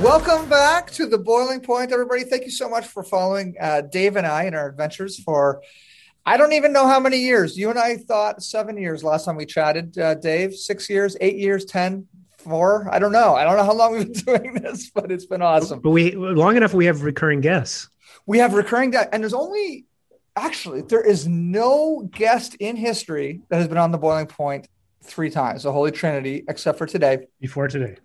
Welcome back to the Boiling Point, everybody. Thank you so much for following uh, Dave and I in our adventures for I don't even know how many years. You and I thought seven years last time we chatted, uh, Dave. Six years, eight years, ten, four. I don't know. I don't know how long we've been doing this, but it's been awesome. But we long enough. We have recurring guests. We have recurring guests, and there's only actually there is no guest in history that has been on the Boiling Point three times, the Holy Trinity, except for today. Before today,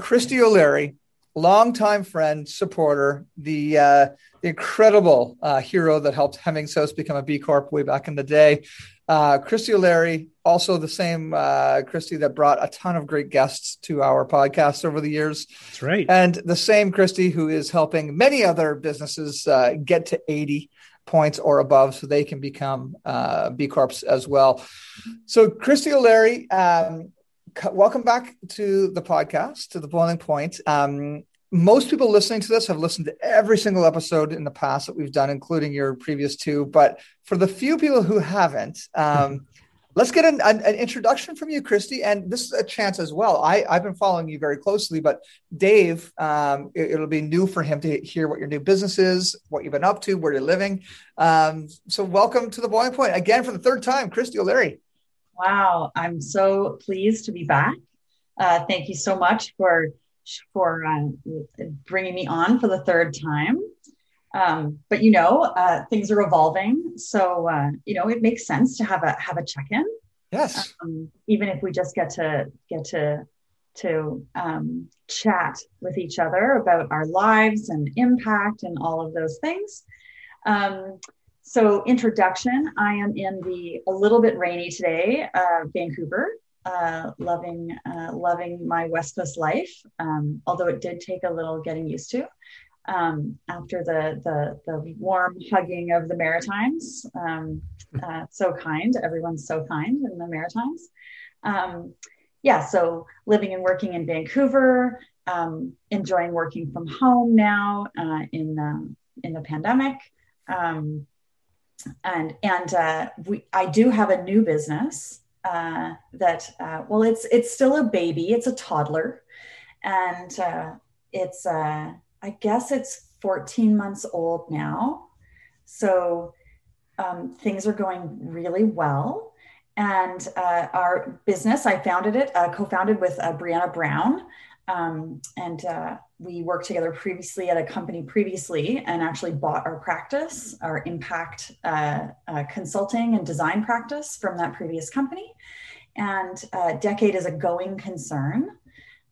Kristy O'Leary longtime friend, supporter, the, uh, the incredible uh, hero that helped Hemmings House become a B Corp way back in the day. Uh, Kristy O'Leary, also the same uh, Kristy that brought a ton of great guests to our podcast over the years. That's right. And the same Kristy who is helping many other businesses uh, get to 80 points or above so they can become uh, B Corps as well. So, Kristy O'Leary, um, welcome back to the podcast, to the Boiling Point. Um, most people listening to this have listened to every single episode in the past that we've done, including your previous two. But for the few people who haven't, um, let's get an, an, an, introduction from you, Kristy. And this is a chance as well. I, have been following you very closely, but Dave, um, it, will be new for him to hear what your new business is, what you've been up to, where you're living. Um, so, welcome to the Boiling Point again for the third time, Kristy O'Leary. Wow, I'm so pleased to be back. Uh, thank you so much for for uh, bringing me on for the third time. Um, but you know, uh, things are evolving, so uh, you know it makes sense to have a have a check in. Yes. Um, even if we just get to get to to um, chat with each other about our lives and impact and all of those things. Um, so, introduction I am in the a little bit rainy today, uh, Vancouver, uh, loving uh, loving my West Coast life. Um, although it did take a little getting used to um, after the, the, the warm hugging of the Maritimes. Um, uh, so kind, everyone's so kind in the Maritimes. Um, yeah, so living and working in Vancouver, um, enjoying working from home now uh, in um, in the pandemic. Um, and and uh, we, I do have a new business uh, that uh, well, it's it's still a baby, it's a toddler, and uh, it's uh, I guess it's 14 months old now, so um, things are going really well. And uh, our business, I founded it, co-founded with Brianna Brown, um, and uh, we worked together previously at a company previously and actually bought our practice, our impact uh, uh, consulting and design practice from that previous company. And uh, Decade is a going concern.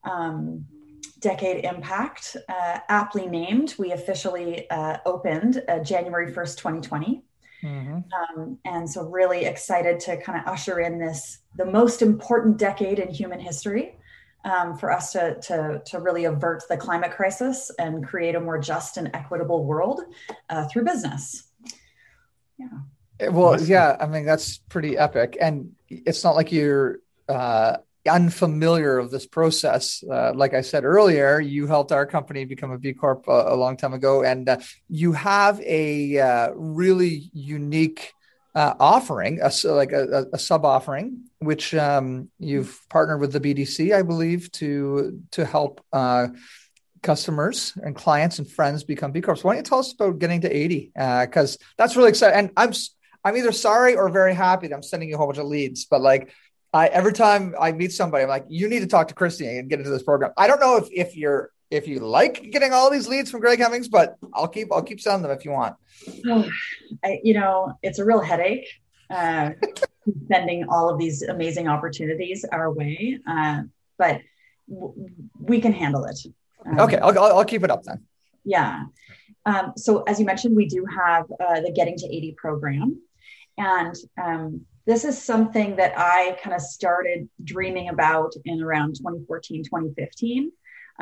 Um, Decade Impact, uh, aptly named, we officially uh, opened January 1st, 2020. Mm-hmm. Um, and so, really excited to kind of usher in this the most important decade in human history um, for us to, to, to really avert the climate crisis and create a more just and equitable world uh, through business. Yeah. Well, yeah, I mean, that's pretty epic. And it's not like you're uh, unfamiliar of this process. Uh, like I said earlier, you helped our company become a B Corp a, a long time ago, and uh, you have a uh, really unique uh, offering, a, like a, a, sub offering, which um, you've partnered with the BDC, I believe, to to help uh, customers and clients and friends become B Corps. Why don't you tell us about getting to 80? Because uh, that's really exciting. And I'm I'm either sorry or very happy that I'm sending you a whole bunch of leads, but like I, every time I meet somebody, I'm like, you need to talk to Kristy and get into this program. I don't know if if you're if you like getting all these leads from Greg Hemmings, but I'll keep I'll keep sending them if you want. Oh, I, you know, it's a real headache uh, sending all of these amazing opportunities our way, uh, but w- we can handle it. Um, okay, I'll, I'll, I'll keep it up then. Yeah. Um, so as you mentioned, we do have uh, the Getting to 80 program, and um, this is something that I kind of started dreaming about in around 2014, 2015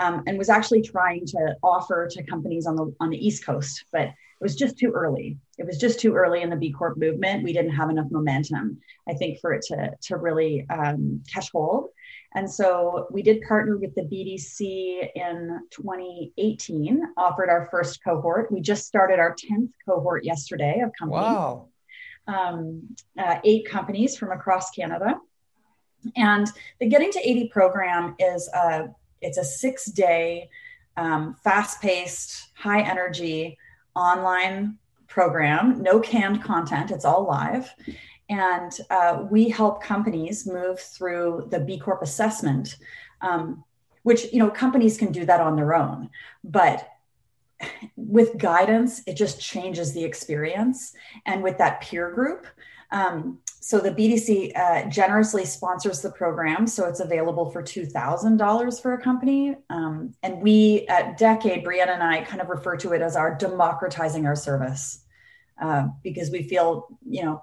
um, and was actually trying to offer to companies on the on the East Coast, but it was just too early. It was just too early in the B Corp movement. We didn't have enough momentum, I think, for it to to really um, catch hold. And so we did partner with the BDC in 2018, offered our first cohort. We just started our 10th cohort yesterday of companies. Wow. Um, uh, eight companies from across Canada. And the Getting to 80 program is a, it's a six day, um, fast paced, high energy online program, no canned content, it's all live. And uh, we help companies move through the B Corp assessment, um, which, you know, companies can do that on their own. But with guidance, it just changes the experience. And with that peer group, um, so the BDC uh, generously sponsors the program, so it's available for two thousand dollars for a company. Um, and we at Decade, Brianna and I kind of refer to it as our democratizing our service uh, because we feel, you know,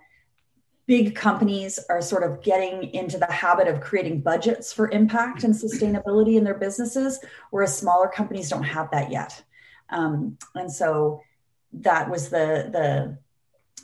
big companies are sort of getting into the habit of creating budgets for impact and sustainability in their businesses, whereas smaller companies don't have that yet. Um, and so that was the the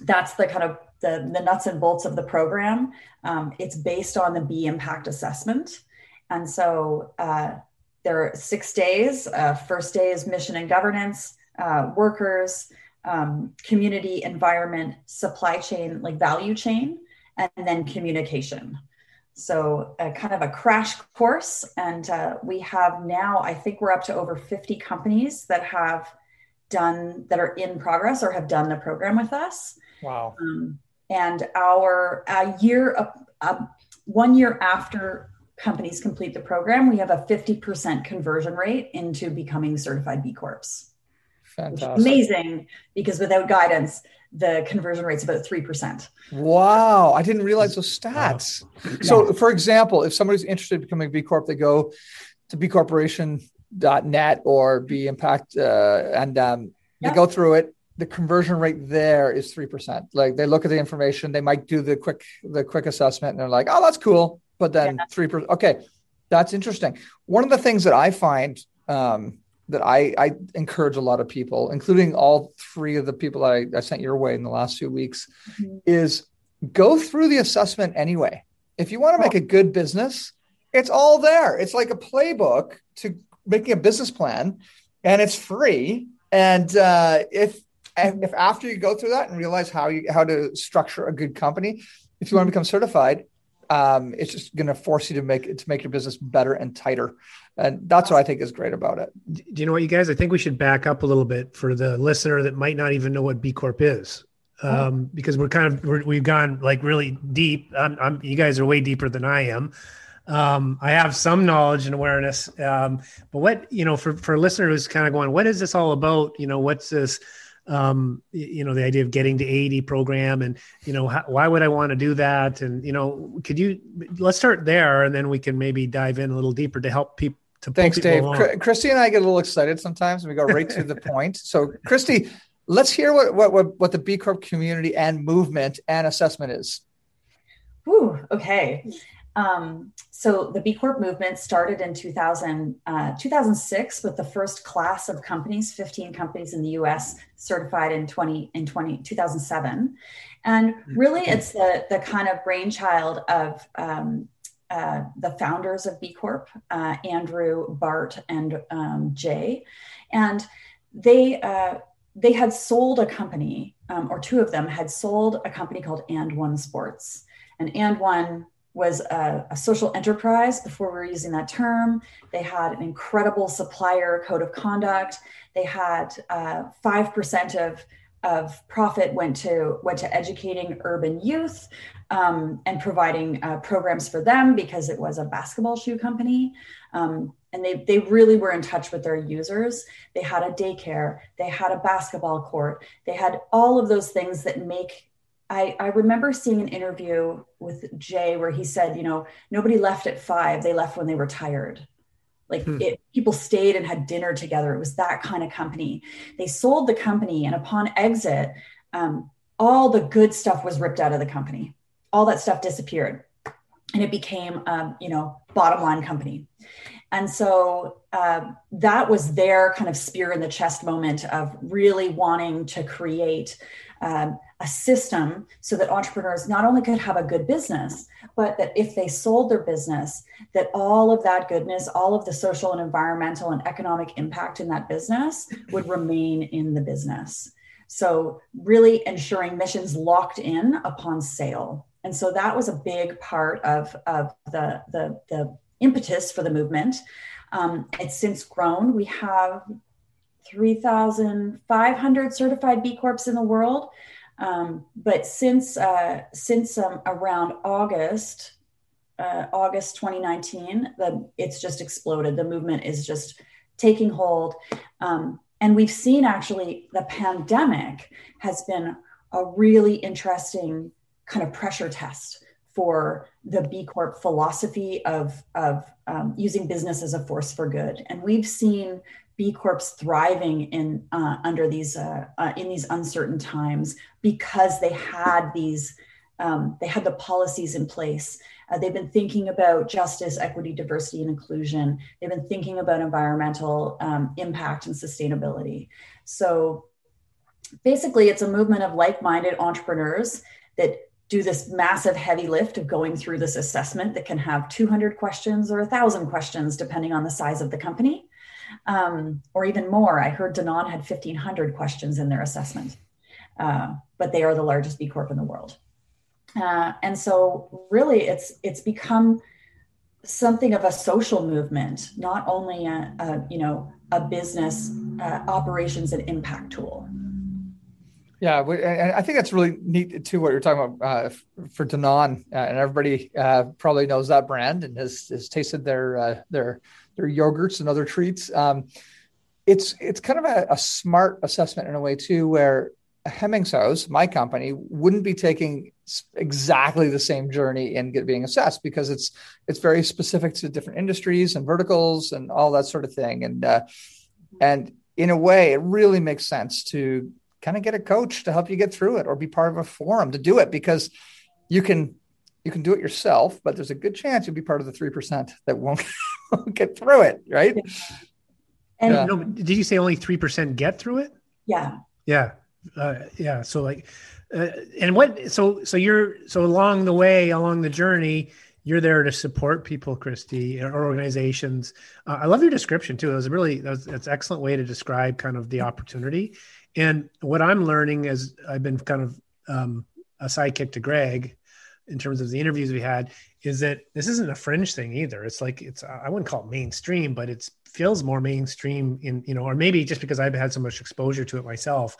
that's the kind of the, the nuts and bolts of the program. Um, it's based on the B impact assessment. And so uh, there are six days. Uh, first day is mission and governance, uh, workers, um, community, environment, supply chain, like value chain, and then communication. So, kind of a crash course. And uh, we have now, I think we're up to over 50 companies that have done, that are in progress or have done the program with us. Wow. Um, and our a year uh, one year after companies complete the program we have a 50% conversion rate into becoming certified b corps. Fantastic. amazing because without guidance the conversion rate's about 3% wow i didn't realize those stats. Wow. so for example if somebody's interested in becoming a b corp they go to bcorporation.net or b impact uh, and um, they go through it the conversion rate there is 3%. Like they look at the information, they might do the quick the quick assessment and they're like, "Oh, that's cool." But then yeah. 3% okay. That's interesting. One of the things that I find um, that I, I encourage a lot of people, including all three of the people I, I sent your way in the last few weeks, mm-hmm. is go through the assessment anyway. If you want to make a good business, it's all there. It's like a playbook to making a business plan, and it's free. And uh, if if after you go through that and realize how you how to structure a good company, if you want to become certified, um, it's just going to force you to make to make your business better and tighter, and that's what I think is great about it. Do you know what, you guys? I think we should back up a little bit for the listener that might not even know what B Corp is, oh. um, because we're kind of we have gone like really deep. I'm, I'm, you guys are way deeper than I am. Um, I have some knowledge and awareness, um, but what you know for for a listener who's kind of going, what is this all about? You know, what's this? Um, you know, the idea of getting to 80 program and, you know, how, why would I want to do that? And, you know, could you, let's start there and then we can maybe dive in a little deeper to help people. To Thanks, Dave. Along. Kristy and I get a little excited sometimes and we go right to the point. So Kristy, let's hear what, what, what, what the B Corp community and movement and assessment is. Ooh, okay. Um, so the B Corp movement started in 2000, uh, 2006 with the first class of companies, 15 companies in the US certified in 20 in 20, 2007. And really it's the, the kind of brainchild of um, uh, the founders of B Corp, uh, Andrew, Bart, and um, Jay. And they, uh, they had sold a company, um, or two of them had sold a company called And One Sports. And And One was a, a, social enterprise before we were using that term. They had an incredible supplier code of conduct. They had uh, five uh, percent of of profit went to went to educating urban youth um, and providing uh, programs for them because it was a basketball shoe company. Um, and they, they really were in touch with their users. They had a daycare, they had a basketball court, they had all of those things that make I, I remember seeing an interview with Jay where he said, you know, nobody left at five, they left when they were tired. Like hmm. it, people stayed and had dinner together. It was that kind of company. They sold the company, and upon exit, um, all the good stuff was ripped out of the company. All that stuff disappeared, and it became, um, you know, bottom line company. And so uh, that was their kind of spear in the chest moment of really wanting to create um, a system so that entrepreneurs not only could have a good business, but that if they sold their business, that all of that goodness, all of the social and environmental and economic impact in that business would remain in the business. So, really ensuring missions locked in upon sale. And so that was a big part of, of the, the, the impetus for the movement. Um, it's since grown. We have 3,500 certified B Corps in the world. Um, but since uh, since um, around August, uh, August 2019, the, it's just exploded. The movement is just taking hold. Um, and we've seen actually the pandemic has been a really interesting kind of pressure test for the B Corp philosophy of, of um, using business as a force for good. And we've seen B Corps thriving in uh, under these uh, uh, in these uncertain times because they had these um, they had the policies in place. Uh, they've been thinking about justice, equity, diversity, and inclusion. They've been thinking about environmental um, impact and sustainability. So basically, it's a movement of like-minded entrepreneurs that do this massive heavy lift of going through this assessment that can have 200 questions or 1,000 questions, depending on the size of the company um, or even more. I heard Danone had 1,500 questions in their assessment, uh, but they are the largest B Corp in the world. Uh, and so, really, it's it's become something of a social movement, not only a, a you know a business uh, operations and impact tool. Yeah, and I think that's really neat too. What you're talking about uh, for Danone, uh, and everybody uh, probably knows that brand and has, has tasted their uh, their their yogurts and other treats. Um, it's it's kind of a, a, smart assessment in a way too, where Hemmings House, my company, wouldn't be taking exactly the same journey in get, being assessed because it's it's very specific to different industries and verticals and all that sort of thing. And uh, and in a way, it really makes sense to kind of get a coach to help you get through it or be part of a forum to do it because you can you can do it yourself, but there's a good chance you'll be part of the three percent that won't get through it, right? And yeah. no, did you say only three percent get through it? Yeah. Yeah. Uh, yeah. So like, uh, and what? So so you're so along the way, along the journey, you're there to support people, Kristy, or organizations. Uh, I love your description too. It was a really that's an excellent way to describe kind of the opportunity. And what I'm learning as I've been kind of um, a sidekick to Greg in terms of the interviews we had is that this isn't a fringe thing either. It's like it's I wouldn't call it mainstream, but it feels more mainstream in you know, or maybe just because I've had so much exposure to it myself.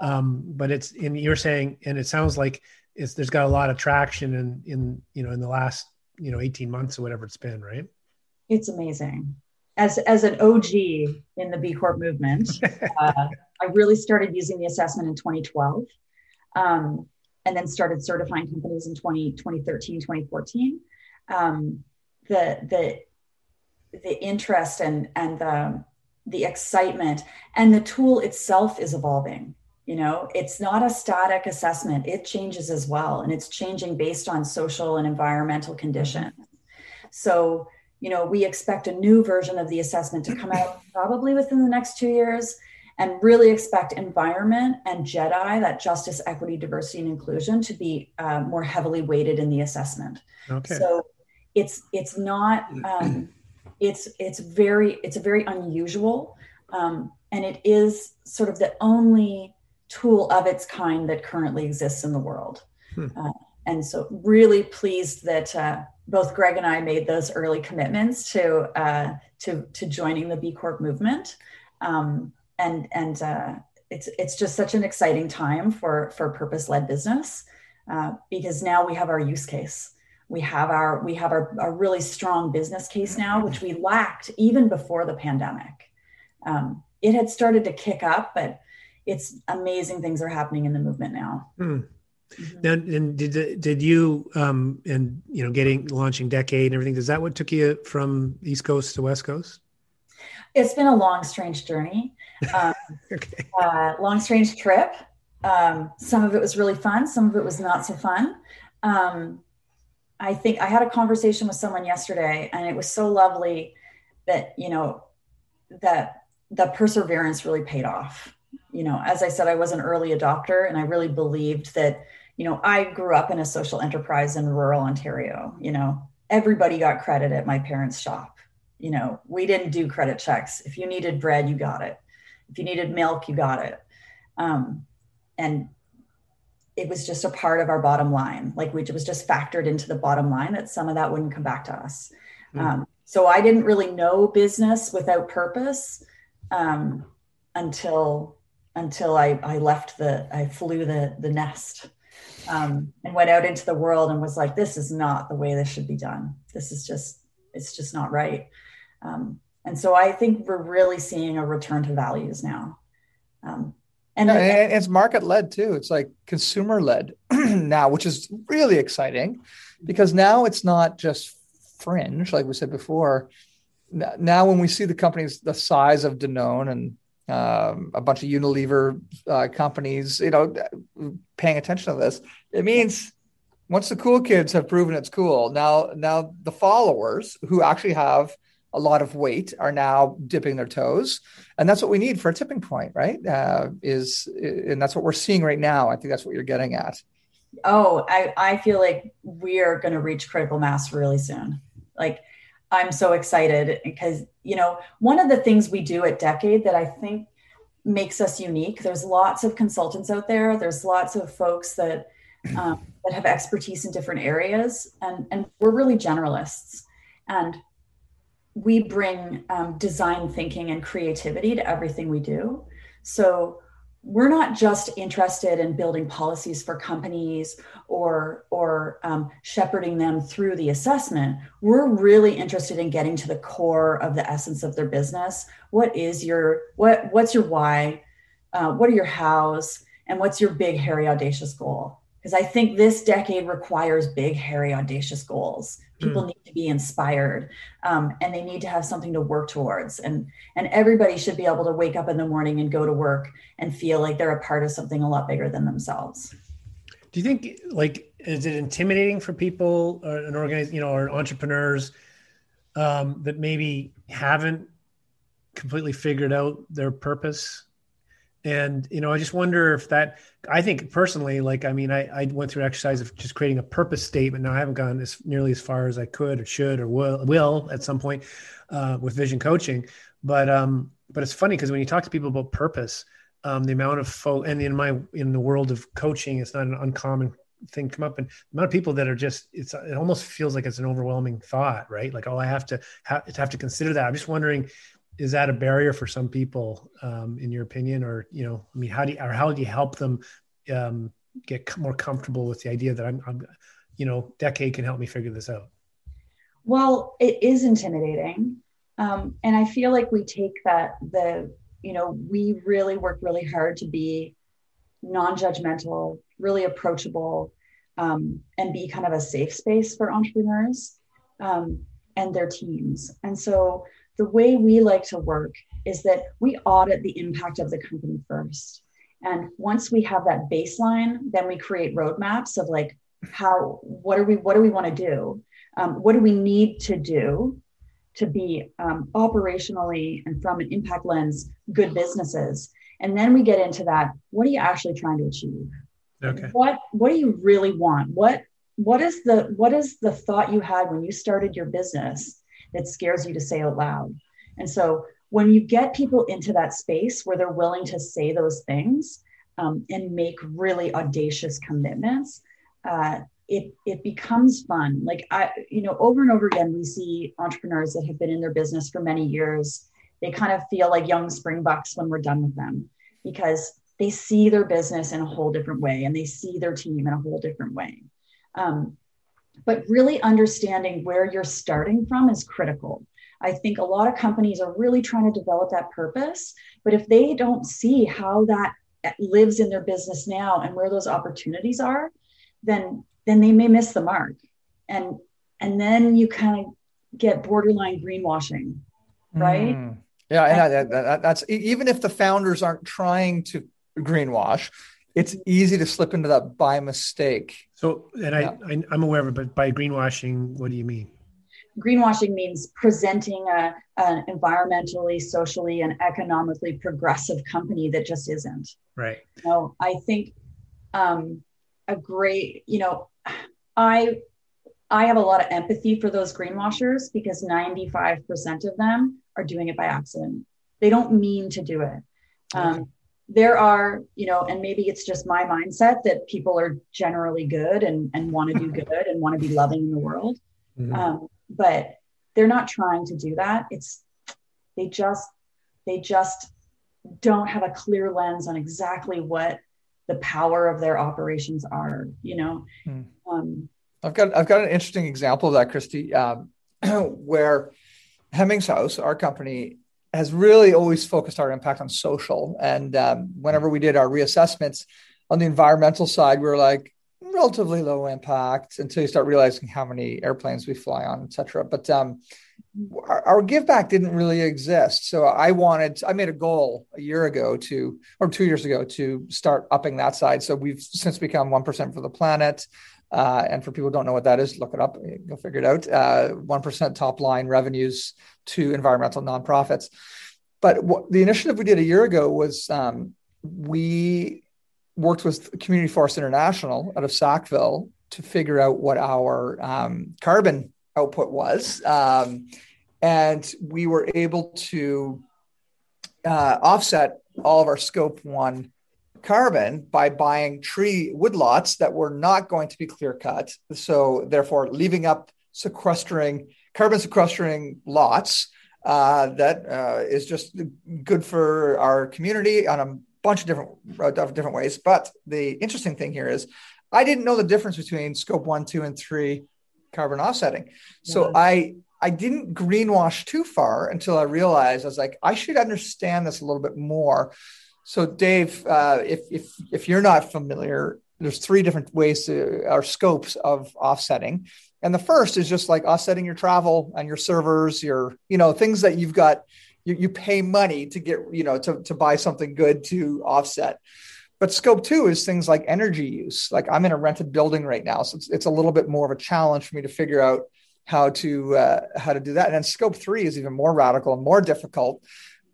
Um, but it's and you're saying, and it sounds like it's there's got a lot of traction in in you know in the last you know 18 months or whatever it's been, right? It's amazing. As as an OG in the B Corp movement, uh, I really started using the assessment in 2012. Um, and then started certifying companies in 20, 2013, 2014. Um, the, the, the interest and, and the, the excitement and the tool itself is evolving. You know, it's not a static assessment, it changes as well. And it's changing based on social and environmental conditions. So, you know, we expect a new version of the assessment to come out probably within the next two years and really expect environment and JEDI, that justice, equity, diversity, and inclusion, to be uh, more heavily weighted in the assessment. Okay. So it's it's not um, it's it's very it's a very unusual um, and it is sort of the only tool of its kind that currently exists in the world. Hmm. Uh, and so really pleased that uh, both Greg and I made those early commitments to uh, to to joining the B Corp movement. Um, and and uh, it's it's just such an exciting time for for purpose led business uh, because now we have our use case we have our we have our, our really strong business case now which we lacked even before the pandemic um, it had started to kick up but it's amazing things are happening in the movement now hmm. Mm-hmm. Now, and did did you um and you know getting launching decade and everything? Is that what took you from East Coast to West Coast? It's been a long, strange journey. Um, okay. uh, long, strange trip. Um, some of it was really fun. Some of it was not so fun. Um, I think I had a conversation with someone yesterday, and it was so lovely. that you know that the perseverance really paid off you know as i said i was an early adopter and i really believed that you know i grew up in a social enterprise in rural ontario you know. Everybody got credit at my parents shop. You know we didn't do credit checks. If you needed bread you got it. If you needed milk you got it. Um, and it was just a part of our bottom line. Like we, it was just factored into the bottom line that some of that wouldn't come back to us. Mm. um, so i didn't really know business without purpose um, until until I, I left the I flew the the nest um, and went out into the world and was like, this is not the way this should be done. This is just it's just not right. Um, and so I think we're really seeing a return to values now. Um, and, yeah, and it's market led too. It's like consumer led now, which is really exciting because now it's not just fringe, like we said before. Now, when we see the companies the size of Danone and um, a bunch of Unilever uh, companies, you know, paying attention to this. It means once the cool kids have proven it's cool, now now the followers who actually have a lot of weight are now dipping their toes, and that's what we need for a tipping point, right? Uh, is and that's what we're seeing right now. I think that's what you're getting at. Oh, I I feel like we are going to reach critical mass really soon. Like I'm so excited because, you know, one of the things we do at Decade that I think makes us unique, there's lots of consultants out there, there's lots of folks that, um, that have expertise in different areas, and, and we're really generalists. And we bring um, design thinking and creativity to everything we do. So we're not just interested in building policies for companies or or um, shepherding them through the assessment. We're really interested in getting to the core of the essence of their business. What is your what what's your why? Uh, what are your hows? And what's your big hairy audacious goal because i think this decade requires big hairy audacious goals. People mm. need to be inspired um, and they need to have something to work towards. And and everybody should be able to wake up in the morning and go to work and feel like they're a part of something a lot bigger than themselves. Do you think like is it intimidating for people or an organization you know or entrepreneurs um, that maybe haven't completely figured out their purpose and you know i just wonder if that i think personally like i mean i, I went through an exercise of just creating a purpose statement. Now i haven't gone as nearly as far as i could or should or will will at some point uh, with vision coaching. But um but it's funny because when you talk to people about purpose um, the amount of folk and in my in the world of coaching it's not an uncommon thing to come up. And the amount of people that are just it's it almost feels like it's an overwhelming thought right? Like oh i have to have to have to consider that. I'm just wondering is that a barrier for some people um, in your opinion? Or you know i mean how do you or how do you help them um, get more comfortable with the idea that I'm, I'm you know decade can help me figure this out? Well it is intimidating. Um, and i feel like we take that the you know we really work really hard to be non-judgmental really approachable um, and be kind of a safe space for entrepreneurs um, and their teams. And so the way we like to work is that we audit the impact of the company first. And once we have that baseline, then we create roadmaps of like how what are we what do we want to do? Um, what do we need to do to be um, operationally and from an impact lens good businesses? And then we get into that. What are you actually trying to achieve? Okay. What what do you really want? What what is the what is the thought you had when you started your business that scares you to say out loud. And so when you get people into that space where they're willing to say those things um, and make really audacious commitments, uh, it it becomes fun. Like I, you know, over and over again, we see entrepreneurs that have been in their business for many years. They kind of feel like young springbucks when we're done with them because they see their business in a whole different way and they see their team in a whole different way. Um, but really understanding where you're starting from is critical. I think a lot of companies are really trying to develop that purpose, but if they don't see how that lives in their business now and where those opportunities are, then then they may miss the mark. And and then you kind of get borderline greenwashing, right? Mm. Yeah, and that, that's even if the founders aren't trying to greenwash, it's easy to slip into that by mistake. So, and I, I am aware of it, but by greenwashing, what do you mean? greenwashing means presenting a, an environmentally, socially, and economically progressive company that just isn't. Right. Know, I think um, a great, you know, I I have a lot of empathy for those greenwashers because 95% of them are doing it by accident. They don't mean to do it. Um, there are, you know, and maybe it's just my mindset that people are generally good and, and want to do good and want to be loving in the world. Mm-hmm. Um, but they're not trying to do that. It's they just they just don't have a clear lens on exactly what the power of their operations are. You know, mm. um, I've got I've got an interesting example of that, Kristy, um, where Hemmings House, our company, has really always focused our impact on social. And um, whenever we did our reassessments on the environmental side, we were like, relatively low impact until you start realizing how many airplanes we fly on, et cetera. But um, our, our, give back didn't really exist. So I wanted, I made a goal a year ago to, or two years ago to start upping that side. So we've since become 1% for the planet. Uh, and for people who don't know what that is, look it up. You'll figure it out. Uh, 1% top line revenues to environmental nonprofits. But what, the initiative we did a year ago was um, we worked with Community Forest International out of Sackville to figure out what our um, carbon output was. Um, and we were able to uh, offset all of our scope one carbon by buying tree woodlots that were not going to be clear cut. So, therefore, leaving up sequestering carbon sequestering lots uh, that uh, is just good for our community on a bunch of different uh, different ways. But the interesting thing here is, I didn't know the difference between scope one, two, and three carbon offsetting. So yeah. I I didn't greenwash too far until I realized I was like, I should understand this a little bit more. So Dave, uh, if if if you're not familiar, there's three different ways to, or scopes of offsetting. And the first is just like offsetting your travel and your servers, your, you know, things that you've got you, you pay money to get you know to, to buy something good to offset. But scope two is things like energy use. Like i'm in a rented building right now so it's, it's a little bit more of a challenge for me to figure out how to uh, how to do that. And then scope three is even more radical and more difficult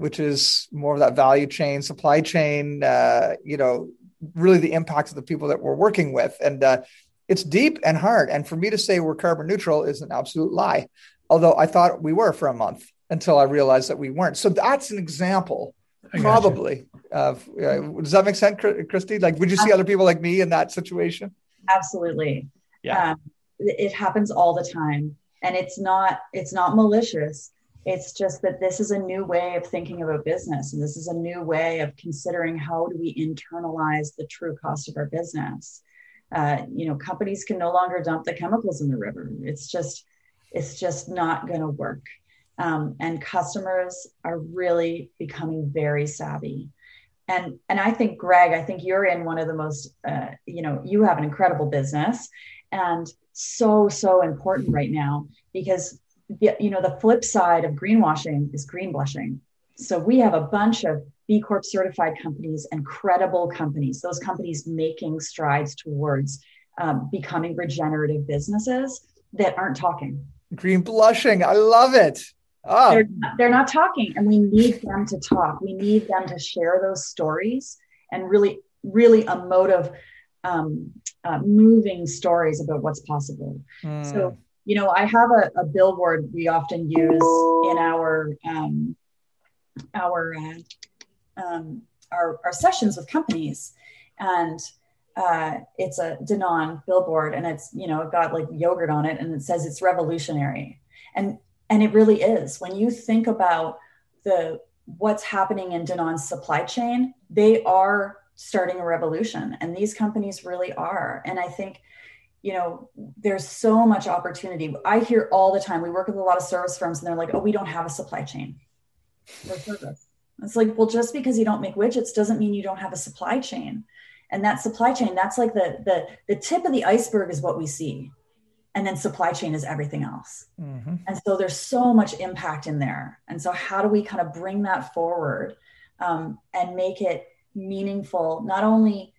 which is more of that value chain supply chain uh, you know really the impact of the people that we're working with and uh, it's deep and hard and for me to say we're carbon neutral is an absolute lie although i thought we were for a month until I realized that we weren't. So that's an example, probably. Of uh, does that make sense, Kristy? Like, would you see other people like me in that situation? Absolutely. Yeah. Um, it happens all the time, and it's not it's not malicious. It's just that this is a new way of thinking about business, and this is a new way of considering how do we internalize the true cost of our business. Uh, you know, companies can no longer dump the chemicals in the river. It's just it's just not going to work. Um, and customers are really becoming very savvy. And, and I think, Greg, I think you're in one of the most, uh, you know, you have an incredible business and so, so important right now because, you know, the flip side of greenwashing is green blushing. So we have a bunch of B Corp certified companies and credible companies, those companies making strides towards um, becoming regenerative businesses that aren't talking. Green blushing. I love it. Oh. They're, they're not talking, and we need them to talk. We need them to share those stories and really, really emotive, um, uh, moving stories about what's possible. Mm. So, you know, I have a, a, billboard we often use in our um, our, uh, um, our our sessions with companies, and uh, it's a Danone billboard, and it's you know got like yogurt on it, and it says it's revolutionary. And and it really is when you think about the what's happening in Danone's supply chain, they are starting a revolution and these companies really are. And I think you know, there's so much opportunity. I hear all the time. We work with a lot of service firms, and they're like, "Oh, we don't have a supply chain for service." It's like, well, just because you don't make widgets doesn't mean you don't have a supply chain. And that supply chain, that's like the the the tip of the iceberg is what we see and then supply chain is everything else mm-hmm. and so there's so much impact in there and so how do we kind of bring that forward um, and make it meaningful not only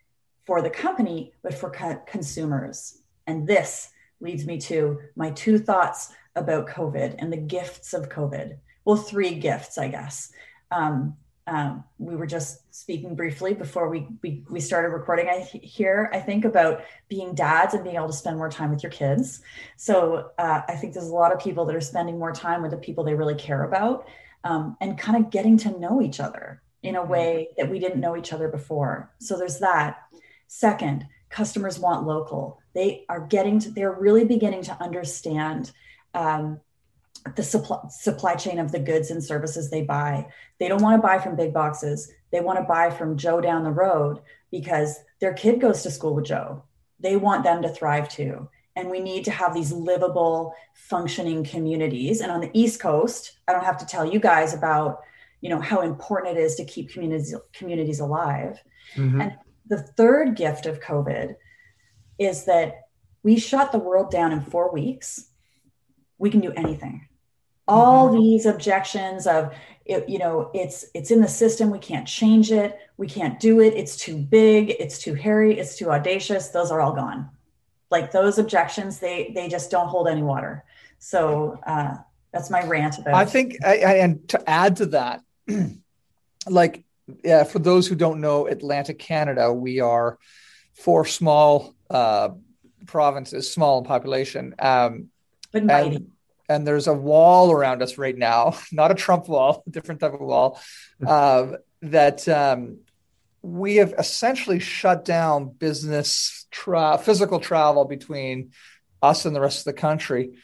for the company but for co- consumers and this leads me to my two thoughts about COVID and the gifts of COVID. Well, three gifts, I guess. Um, um, we were just speaking briefly before we, we, we started recording I here, I think about being dads and being able to spend more time with your kids. So uh, I think there's a lot of people that are spending more time with the people they really care about um, and kind of getting to know each other in a mm-hmm. way that we didn't know each other before. So there's that. Second, customers want local. They are getting to, they're really beginning to understand um, the supply, supply chain of the goods and services they buy. They don't want to buy from big boxes. They want to buy from Joe down the road because their kid goes to school with Joe. They want them to thrive too. And we need to have these livable, functioning communities. And on the East Coast, I don't have to tell you guys about, you know, how important it is to keep communities communities alive. Mm-hmm. And the third gift of COVID is that we shut the world down in four weeks. We can do anything. All mm-hmm. these objections of it, you know it's it's in the system. We can't change it. We can't do it. It's too big. It's too hairy. It's too audacious. Those are all gone. Like those objections they they just don't hold any water. So uh, that's my rant about i think I, I, and to add to that like yeah for those who don't know atlantic canada we are four small uh, provinces small in population um, but mighty. And, and there's a wall around us right now, not a Trump wall, a different type of wall, uh, that um, we have essentially shut down business, tra- physical travel between us and the rest of the country,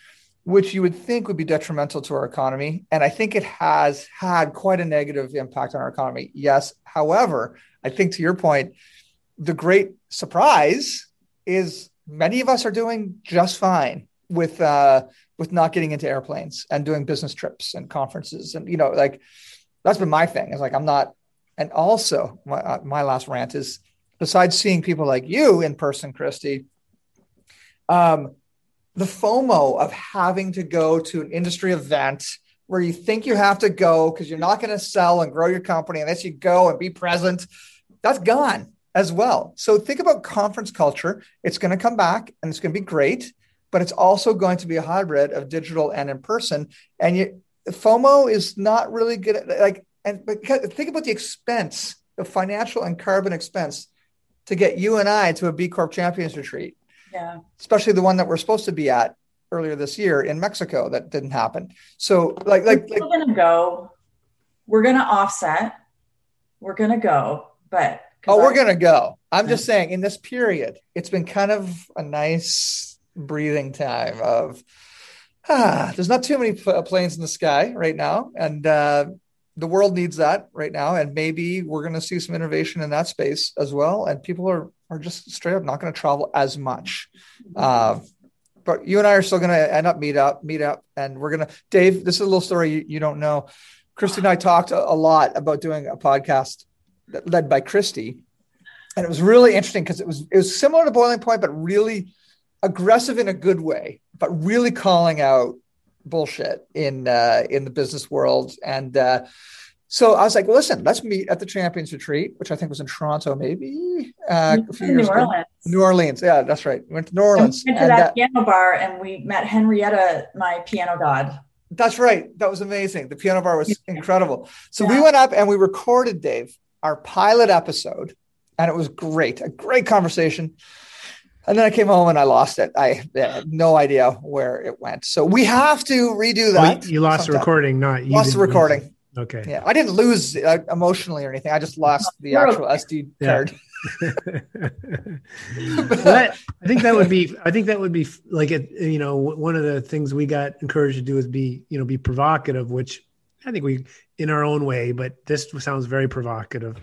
which you would think would be detrimental to our economy. And I think it has had quite a negative impact on our economy. Yes. However, I think to your point, the great surprise is many of us are doing just fine with uh, with not getting into airplanes and doing business trips and conferences and you know like that's been my thing. Is like i'm not and also my, uh, my last rant is besides seeing people like you in person kristy um, the fomo of having to go to an industry event where you think you have to go because you're not going to sell and grow your company unless you go and be present that's gone as well so think about conference culture it's going to come back and it's going to be great but it's also going to be a hybrid of digital and in person. And you, FOMO is not really good at like, and because, think about the expense, the financial and carbon expense to get you and I to a B Corp Champions retreat. Yeah. Especially the one that we're supposed to be at earlier this year in Mexico that didn't happen. So like, like, we're like, gonna go, we're gonna offset, we're gonna go, but oh, we're gonna go. I'm just saying in this period, it's been kind of a nice breathing time of ah, there's not too many planes in the sky right now, and uh, the world needs that right now. And maybe we're going to see some innovation in that space as well. And people are are just straight up not going to travel as much. Uh, but you and I are still going to end up meet up, meet up, and we're going to. Dave, this is a little story you, you don't know. Kristy and I talked a, a lot about doing a podcast led by Kristy, and it was really interesting because it was it was similar to Boiling Point, but really aggressive in a good way, but really calling out bullshit in uh, in the business world. And uh, so I was like, well, listen, let's meet at the Champions Retreat, which I think was in Toronto, maybe uh, a few years New ago. Orleans. New Orleans, yeah, that's right. We went to New Orleans. And we went to and, that piano bar, and we met Henrietta, my piano god. That's right. That was amazing. The piano bar was incredible. So yeah. we went up and we recorded, Dave, our pilot episode, and it was great. A great conversation. And then I came home and I lost it. I had no idea where it went. So we have to redo that. you lost sometime. the recording, not you lost the recording. Okay. Yeah, I didn't lose uh, emotionally or anything. I just lost the actual SD yeah. card. that, I think that would be. I think that would be like it. You know, one of the things we got encouraged to do is be, you know, be provocative, which I think we, in our own way, but this sounds very provocative,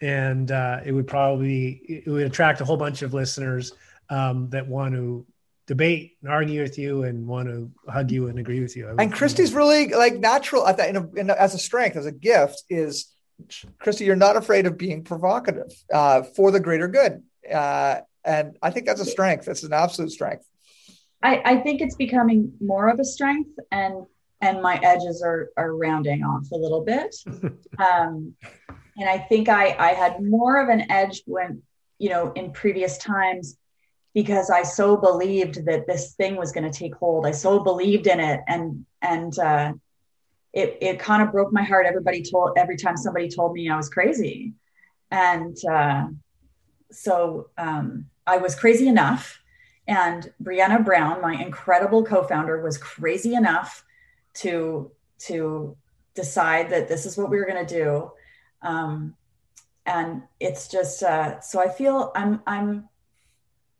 and uh, it would probably it would attract a whole bunch of listeners um, that want to debate and argue with you and want to hug you and agree with you. And Kristy's really like natural at that in a, in a, as a strength, as a gift is Kristy, you're not afraid of being provocative uh, for the greater good. Uh, and I think that's a strength. That's an absolute strength. I, I think it's becoming more of a strength and and my edges are are rounding off a little bit. um, and I think I I had more of an edge when, you know, in previous times because I so believed that this thing was going to take hold. I so believed in it, and and uh, it it kind of broke my heart. Everybody told every time somebody told me I was crazy, and uh, so um, I was crazy enough. And Brianna Brown, my incredible co-founder, was crazy enough to to decide that this is what we were going to do. Um, and it's just uh, so I feel I'm I'm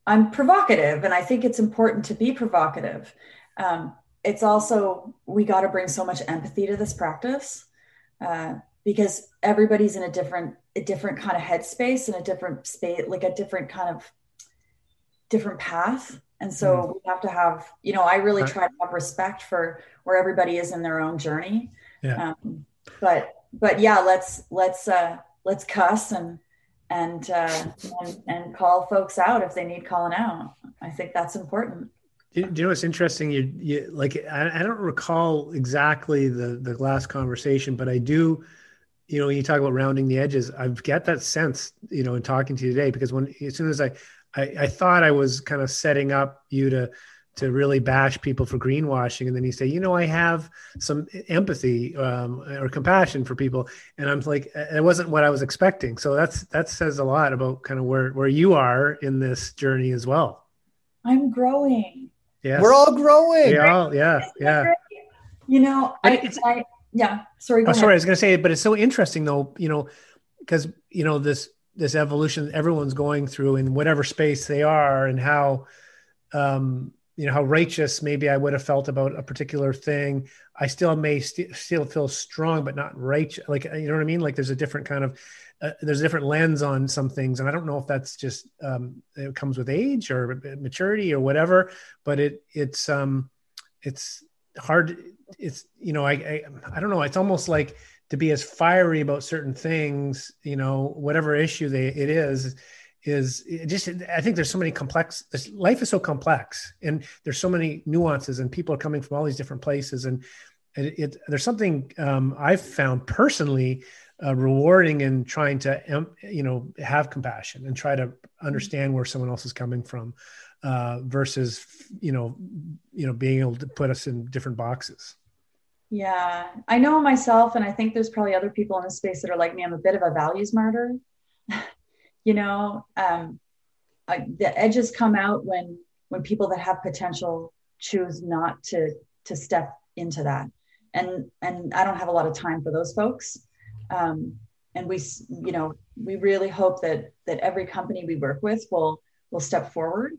I'm provocative, and I think it's important to be provocative. Um, it's also we got to bring so much empathy to this practice uh, because everybody's in a different a different kind of headspace and a different space, like a different kind of different path. And so mm. we have to have, you know, I really try to have respect for where everybody is in their own journey. Yeah. Um, but but yeah, let's let's uh, let's cuss and and, uh, and and call folks out if they need calling out. I think that's important. Do you, know what's interesting? You, you like I, I, don't recall exactly the the last conversation, but I do. You know, when you talk about rounding the edges, I've got that sense. You know, in talking to you today, because when as soon as I, I, I thought I was kind of setting up you to to really bash people for greenwashing. And then you say you know i have some empathy um, or compassion for people. And i'm like it wasn't what i was expecting. So that's that says a lot about kind of where where you are in this journey as well. I'm growing. Yeah we're all growing. Yeah yeah yeah. You know I, it's, I, yeah sorry oh, sorry i was going to say but it's so interesting though you know because you know this this evolution everyone's going through in whatever space they are and how um you know how righteous maybe I would have felt about a particular thing. I still may st- still feel strong, but not righteous. Like you know what I mean? Like there's a different kind of uh, there's a different lens on some things, and I don't know if that's just um, it comes with age or maturity or whatever. But it it's um it's hard. It's you know I I, I don't know. It's almost like to be as fiery about certain things. You know whatever issue they it is is just i think there's so many complex life is so complex and there's so many nuances and people are coming from all these different places and it, it there's something um, i've found personally uh, rewarding in trying to you know have compassion and try to understand where someone else is coming from uh, versus you know you know being able to put us in different boxes yeah i know myself and i think there's probably other people in this space that are like me. I'm a bit of a values martyr. You know um, I, the edges come out when when people that have potential choose not to to step into that. And and i don't have a lot of time for those folks. Um, and we you know we really hope that that every company we work with will will step forward.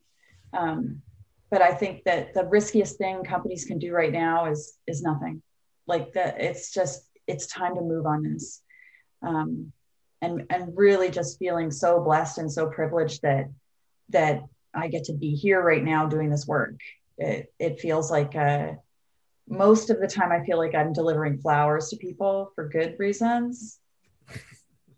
Um, but i think that the riskiest thing companies can do right now is is nothing like that it's just it's time to move on this um, and and really just feeling so blessed and so privileged that that I get to be here right now doing this work. It it feels like uh, most of the time I feel like I'm delivering flowers to people for good reasons.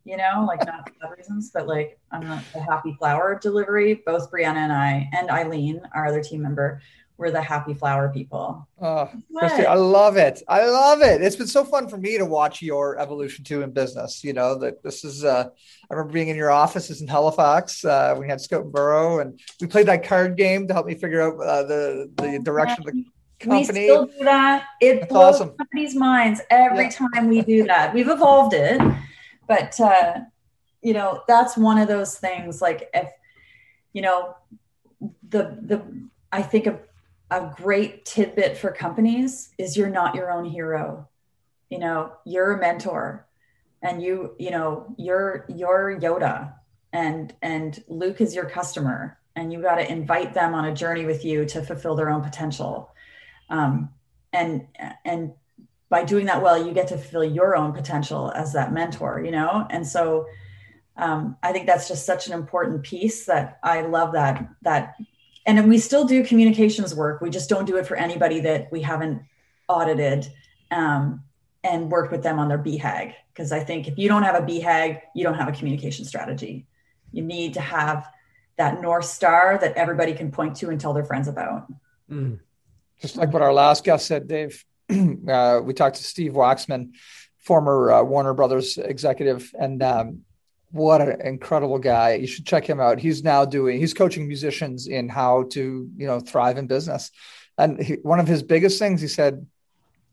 You know, like not bad reasons, but like I'm a, a happy flower delivery. Both Brianna and I, and Eileen, our other team member, we're the happy flower people. Oh, Kristy, I love it. I love it. It's been so fun for me to watch your evolution too in business. You know that this is. Uh, I remember being in your offices in Halifax. Uh, we had Scout and Burrow, and we played that card game to help me figure out uh, the the direction of the company. We still do that. It That's blows awesome. companies' minds every yeah. time we do that. We've evolved it, but uh, you know that's one of those things. Like if you know the the I think of a great tidbit for companies is you're not your own hero. You know, you're a mentor and you, you know, you're you're Yoda and and Luke is your customer and you got to invite them on a journey with you to fulfill their own potential. Um, and and by doing that well, you get to fulfill your own potential as that mentor, you know? And so um, I think that's just such an important piece that I love that that and we still do communications work. We just don't do it for anybody that we haven't audited um, and worked with them on their BHAG because i think if you don't have a BHAG you don't have a communication strategy. You need to have that north star that everybody can point to and tell their friends about. Mm. just like what our last guest said dave uh, we talked to steve waxman former uh, warner brothers executive and um, what an incredible guy. You should check him out. He's now doing, he's coaching musicians in how to, you know, thrive in business. And he, one of his biggest things he said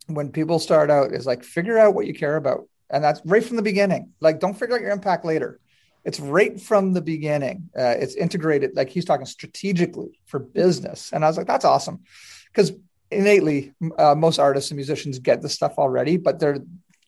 when people start out is like, figure out what you care about. And that's right from the beginning. Like, don't figure out your impact later. It's right from the beginning. Uh, it's integrated, like he's talking strategically for business. And I was like, that's awesome. Because innately, uh, most artists and musicians get this stuff already, but they're,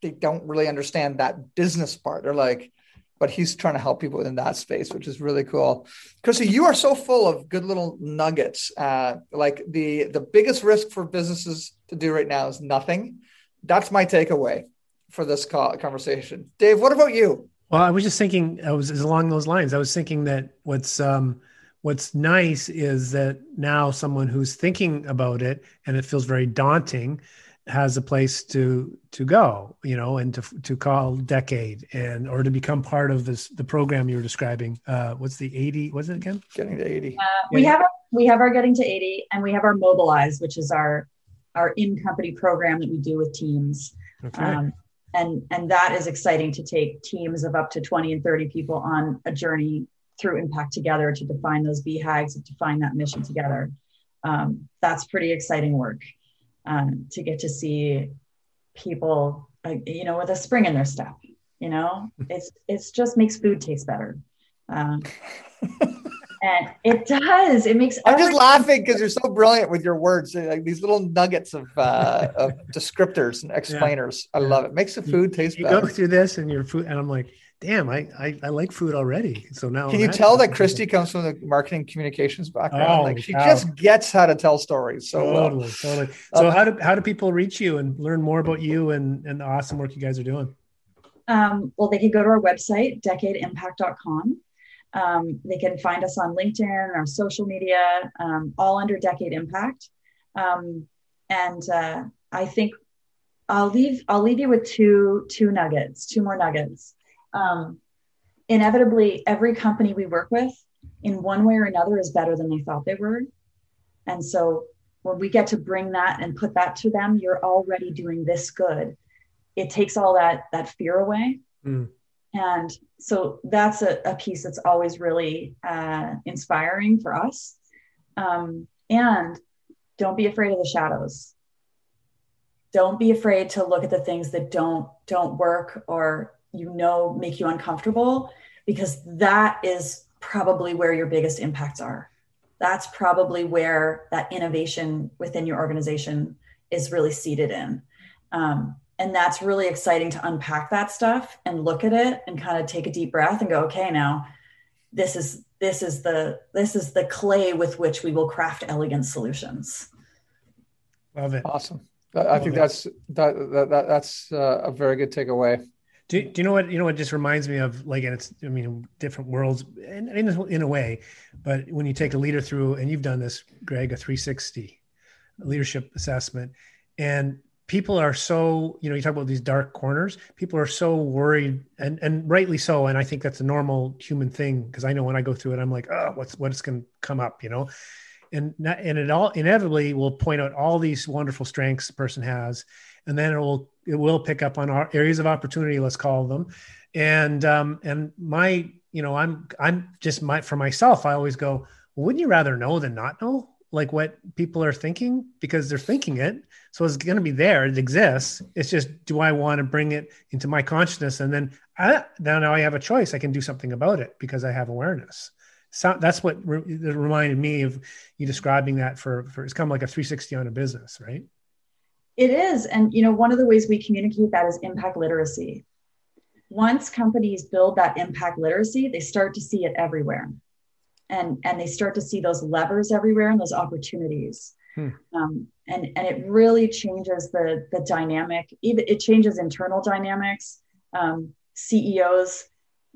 they don't really understand that business part. They're like, but he's trying to help people in that space, which is really cool. Kristy, you are so full of good little nuggets. Uh, like the the biggest risk for businesses to do right now is nothing. That's my takeaway for this call, conversation. Dave, what about you? Well, I was just thinking, I was along those lines. I was thinking that what's um, what's nice is that now someone who's thinking about it and it feels very daunting has a place to to go you know and to to call decade and or to become part of this the program you were describing uh what's the 80 was it again? Getting to 80 uh, we have our, we have our getting to 80 and we have our mobilize which is our our in company program that we do with teams. Okay. um, and and that is exciting to take teams of up to 20 and 30 people on a journey through impact together to define those BHAGs and to find that mission together. Um, that's pretty exciting work um, to get to see people, uh, you know, with a spring in their step. You know, it's it's just makes food taste better. Um, and it does. It makes. I'm just laughing because you're so brilliant with your words, like these little nuggets of uh, of descriptors and explainers. Yeah. I love it. Makes the food taste you better. go through this and your food, and I'm like, damn, I, I, I like food already. So now can you tell that Kristy comes from the marketing communications background? Oh, like she just gets how to tell stories. So totally, well. totally. So uh, how do how do people reach you and learn more about you and and the awesome work you guys are doing? Um, well, they can go to our website, decadeimpact.com. Um, they can find us on LinkedIn, our social media, um, all under Decade Impact. Um, and uh, I think I'll leave I'll leave you with two two nuggets, two more nuggets um, inevitably every company we work with in one way or another is better than they thought they were. And so when we get to bring that and put that to them you're already doing this good. It takes all that that fear away. Mm. and so that's a, a, piece that's always really uh, inspiring for us. Um, and don't be afraid of the shadows. Don't be afraid to look at the things that don't don't work or you know make you uncomfortable because that is probably where your biggest impacts are. That's probably where that innovation within your organization is really seated in. Um, and that's really exciting to unpack that stuff and look at it and kind of take a deep breath and go okay now this is this is the this is the clay with which we will craft elegant solutions. Love it. Awesome. I think that's that, that that's uh, a very good takeaway do, do you know what you know what just reminds me of? Like and it's I mean different worlds in, in, in a way, but when you take a leader through and you've done this, Greg, a 360 leadership assessment, and people are so you know you talk about these dark corners people are so worried and and rightly so and i think that's a normal human thing because i know when i go through it i'm like oh what's what's going to come up you know? And and it all inevitably will point out all these wonderful strengths the person has and then it will it will pick up on our areas of opportunity let's call them. And um and my you know i'm i'm just my for myself i always go well, wouldn't you rather know than not know? Like what people are thinking because they're thinking it. So it's going to be there it exists. It's just do i want to bring it into my consciousness? And then I, now i have a choice. I can do something about it because i have awareness. So that's what re- reminded me of you describing that for for it's kind of like a 360 on a business right it is. And you know, one of the ways we communicate that is impact literacy. Once companies build that impact literacy, they start to see it everywhere. And, and they start to see those levers everywhere and those opportunities. Hmm. Um, and, and it really changes the, the dynamic. Even it changes internal dynamics. Um, CEOs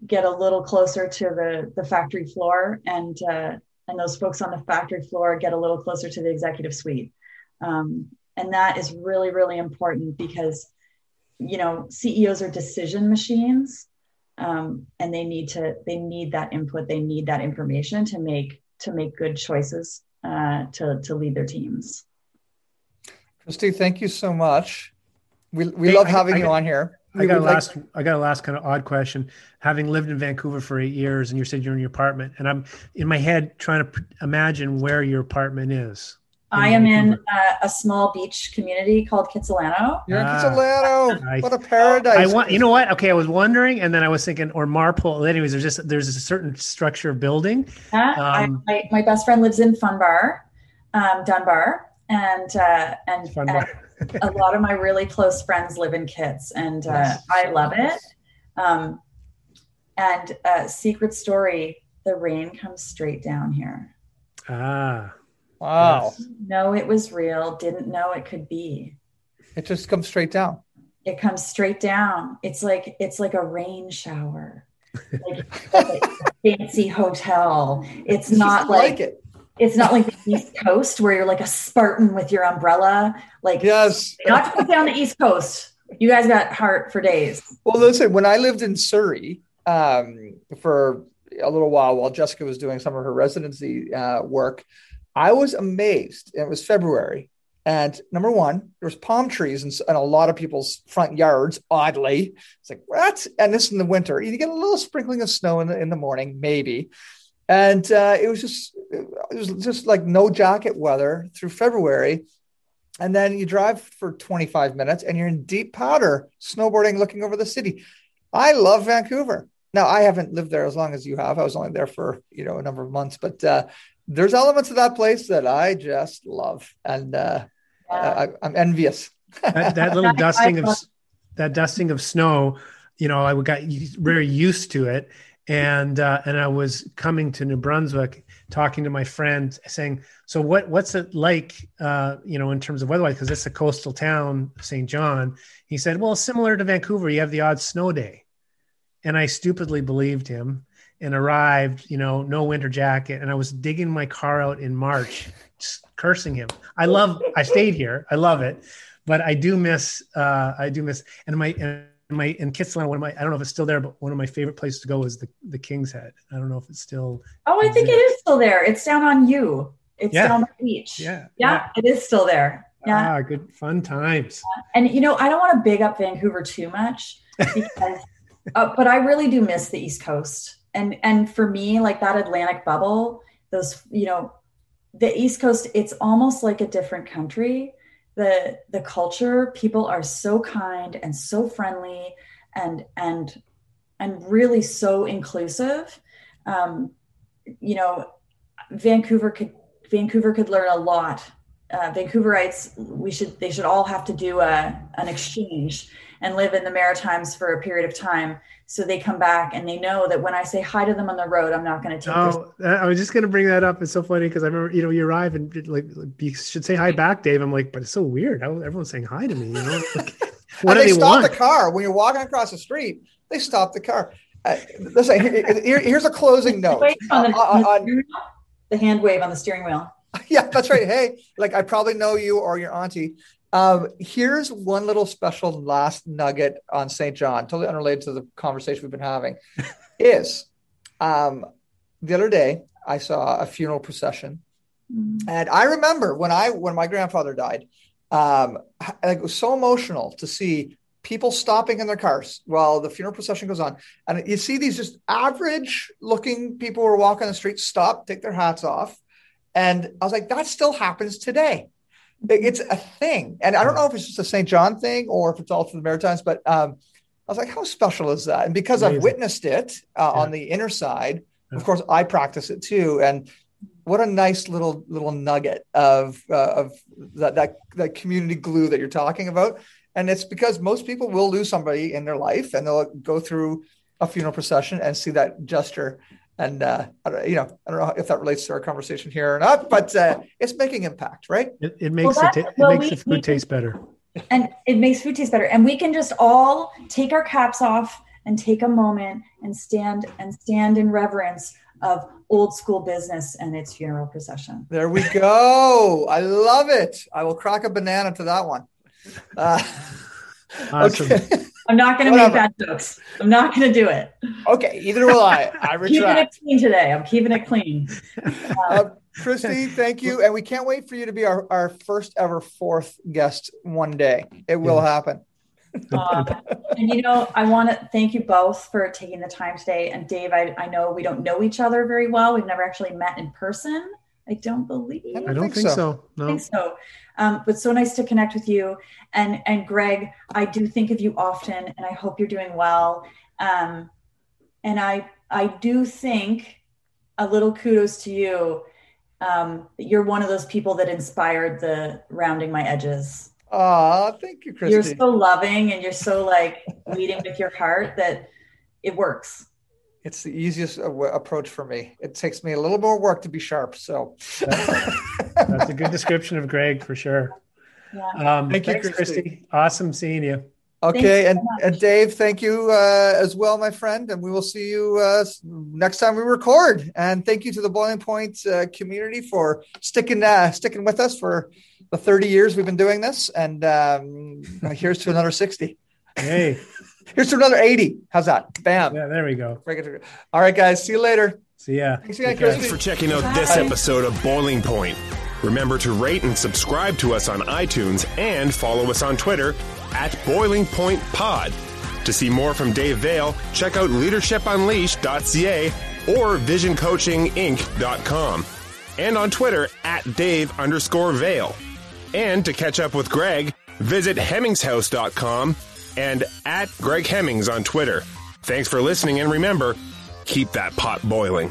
get a little closer to the, the factory floor and, uh, and those folks on the factory floor get a little closer to the executive suite. Um, and that is really really important because you know ceos are decision machines um, and they need to they need that input they need that information to make to make good choices uh, to to lead their teams kristy thank you so much we, we hey, love having I, I, you on here I got a last. Like, I got a last kind of odd question. Having lived in Vancouver for eight years, and you said you're in your apartment, and I'm in my head trying to imagine where your apartment is. I am in uh, a small beach community called Kitsilano. You're in ah, Kitsilano. what a paradise! I want. You know what? Okay, I was wondering, and then I was thinking, or Marpole. Anyways, there's just there's a certain structure of building. Yeah, um, I, my, my best friend lives in Funbar, um, Dunbar, and uh, and, Funbar. and a lot of my really close friends live in Kits, and uh, yes. I love it. Um, and uh, secret story: the rain comes straight down here. Ah. Wow. No, it was real. Didn't know it could be. It just comes straight down. It comes straight down. It's like it's like a rain shower. Like, like fancy hotel. It's, it's not like, like, it. It's not like the East Coast where you're like a Spartan with your umbrella. Like yes, not to put down the East Coast. You guys got heart for days. Well, listen, when I lived in Surrey um, for a little while, while Jessica was doing some of her residency uh, work, I was amazed. It was February. And number one, there's palm trees in, in, a lot of people's front yards, oddly. It's like, what? And this in the winter. You get a little sprinkling of snow in the, in the morning, maybe. And uh, it was just it was just like no jacket weather through February. And then you drive for 25 minutes and you're in deep powder, snowboarding, looking over the city. I love Vancouver. Now I haven't lived there as long as you have. I was only there for you know a number of months, but uh, there's elements of that place that I just love, and uh, I, am envious. that, that, little dusting of that dusting of snow, you know, I got very used to it, and uh, and I was coming to New Brunswick, talking to my friend, saying, "So what what's it like, uh, you know, in terms of weather Because it's a coastal town, St. John." He said, "Well, similar to Vancouver, you have the odd snow day," and I stupidly believed him and arrived, you know, no winter jacket. And I was digging my car out in March, just cursing him. I love, I stayed here. I love it. But I do miss, uh, I do miss, and my, and my, in Kitsilano, one of my, I don't know if it's still there, but one of my favorite places to go is the, the King's Head. I don't know if it's still. Oh, I think it is still there. It's down on you. It's yeah. down the beach. Yeah. yeah. Yeah. It is still there. Yeah. Ah, good fun times. And, you know, I don't want to big up Vancouver too much because, uh, but I really do miss the East Coast and and for me like that atlantic bubble those you know the east coast it's almost like a different country. The the culture people are so kind and so friendly and and and really so inclusive. Um, you know vancouver could vancouver could learn a lot. Uh, vancouverites we should they should all have to do a, an exchange and live in the maritimes for a period of time so they come back and they know that when I say hi to them on the road, I'm not going to take. Oh, I was just going to bring that up. It's so funny because I remember, you know, you arrive and like you should say hi back, Dave. I'm like, but it's so weird. How everyone's saying hi to me. You know, like, what do they, they stop want? the car when you're walking across the street? They stop the car. Uh, listen, here, here, here's a closing note. On the, uh, on, the hand wave on the steering wheel. Yeah, that's right. Hey, like I probably know you or your auntie. Um, here's one little special last nugget on St. John, totally unrelated to the conversation we've been having. is um, the other day I saw a funeral procession, mm-hmm. and I remember when I when my grandfather died, um, it was so emotional to see people stopping in their cars while the funeral procession goes on, and you see these just average looking people who are walking the street stop, take their hats off, and I was like, that still happens today it's a thing. And I don't know if it's just a St. John thing or if it's all through the Maritimes, but um, I was like, how special is that? And because Amazing. I've witnessed it uh, yeah. on the inner side, yeah. of course, I practice it too. And what a nice little little nugget of uh, of that, that that community glue that you're talking about. And it's because most people will lose somebody in their life, and they'll go through a funeral procession and see that gesture and uh, you know, I don't know if that relates to our conversation here or not, but uh, it's making impact, right? It, it makes well, it, well, it makes we, the food we, taste better, and it makes food taste better. And we can just all take our caps off and take a moment and stand and stand in reverence of old school business and its funeral procession. There we go. I love it. I will crack a banana to that one. Uh, awesome. Okay. I'm not going to make bad jokes. I'm not going to do it. Okay, either will I. I retract. keeping it clean today. I'm keeping it clean. Uh, Kristy, thank you, and we can't wait for you to be our, our first ever fourth guest one day. It will yeah. happen. um, and you know, I want to thank you both for taking the time today. And Dave, I, I know we don't know each other very well. We've never actually met in person. I don't believe. I don't, I don't think, think, so. so. No. I think so. Um, but so nice to connect with you. And and Greg, I do think of you often, and I hope you're doing well. Um, and I I do think a little kudos to you. Um, you're one of those people that inspired the rounding my edges. Ah, thank you, Kristy. You're so loving and you're so like leading with your heart that it works. It's the easiest approach for me. It takes me a little more work to be sharp. So that's, that's a good description of Greg for sure. Yeah. Um, thank you, Kristy. Kristy. Awesome seeing you. Okay, and, so and Dave, thank you uh, as well, my friend, and we will see you uh, next time we record. And thank you to the Boiling Point uh, community for sticking uh, sticking with us for the 30 years we've been doing this. And um, here's to another 60. Hey, here's to another 80. How's that? Bam. Yeah, there we go. All right, guys. See you later. See ya. Thanks, again, Thanks for checking out Bye. this episode of Boiling Point. Remember to rate and subscribe to us on iTunes and follow us on Twitter at Boiling Point Pod. To see more from Dave Veale, check out leadershipunleashed.ca or visioncoachinginc.com. And on Twitter at Dave underscore Veale. And to catch up with Greg, visit hemmingshouse.com and at Greg Hemmings on Twitter. Thanks for listening, and remember, keep that pot boiling.